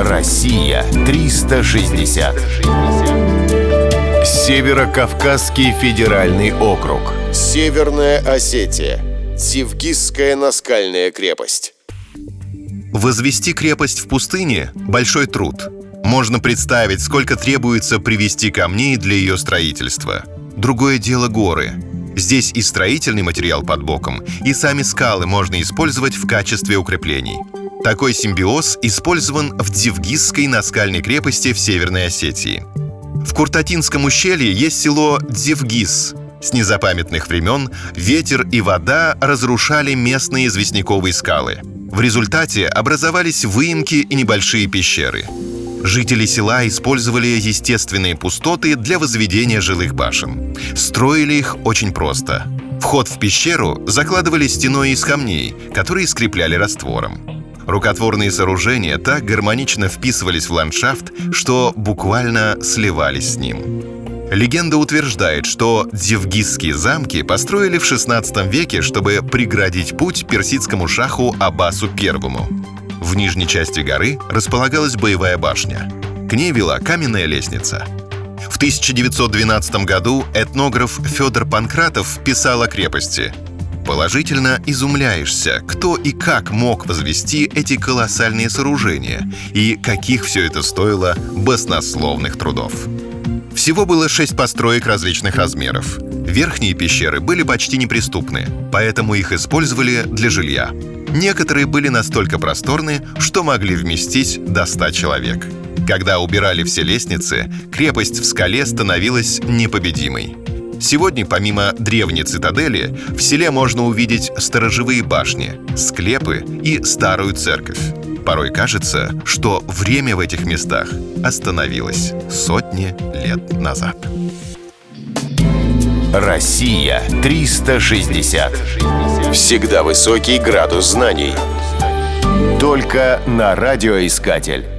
Россия 360. Северо-Кавказский федеральный округ. Северная Осетия. Тивгизская наскальная крепость. Возвести крепость в пустыне – большой труд. Можно представить, сколько требуется привести камней для ее строительства. Другое дело горы. Здесь и строительный материал под боком, и сами скалы можно использовать в качестве укреплений. Такой симбиоз использован в Дивгизской наскальной крепости в Северной Осетии. В Куртатинском ущелье есть село Дивгиз. С незапамятных времен ветер и вода разрушали местные известняковые скалы. В результате образовались выемки и небольшие пещеры. Жители села использовали естественные пустоты для возведения жилых башен. Строили их очень просто. Вход в пещеру закладывали стеной из камней, которые скрепляли раствором. Рукотворные сооружения так гармонично вписывались в ландшафт, что буквально сливались с ним. Легенда утверждает, что Дивгизские замки построили в XVI веке, чтобы преградить путь персидскому шаху Аббасу I. В нижней части горы располагалась боевая башня. К ней вела каменная лестница. В 1912 году этнограф Федор Панкратов писал о крепости. Положительно изумляешься, кто и как мог возвести эти колоссальные сооружения и каких все это стоило баснословных трудов. Всего было шесть построек различных размеров. Верхние пещеры были почти неприступны, поэтому их использовали для жилья. Некоторые были настолько просторны, что могли вместить до 100 человек. Когда убирали все лестницы, крепость в скале становилась непобедимой. Сегодня, помимо древней цитадели, в селе можно увидеть сторожевые башни, склепы и старую церковь. Порой кажется, что время в этих местах остановилось сотни лет назад. Россия 360. Всегда высокий градус знаний. Только на радиоискатель.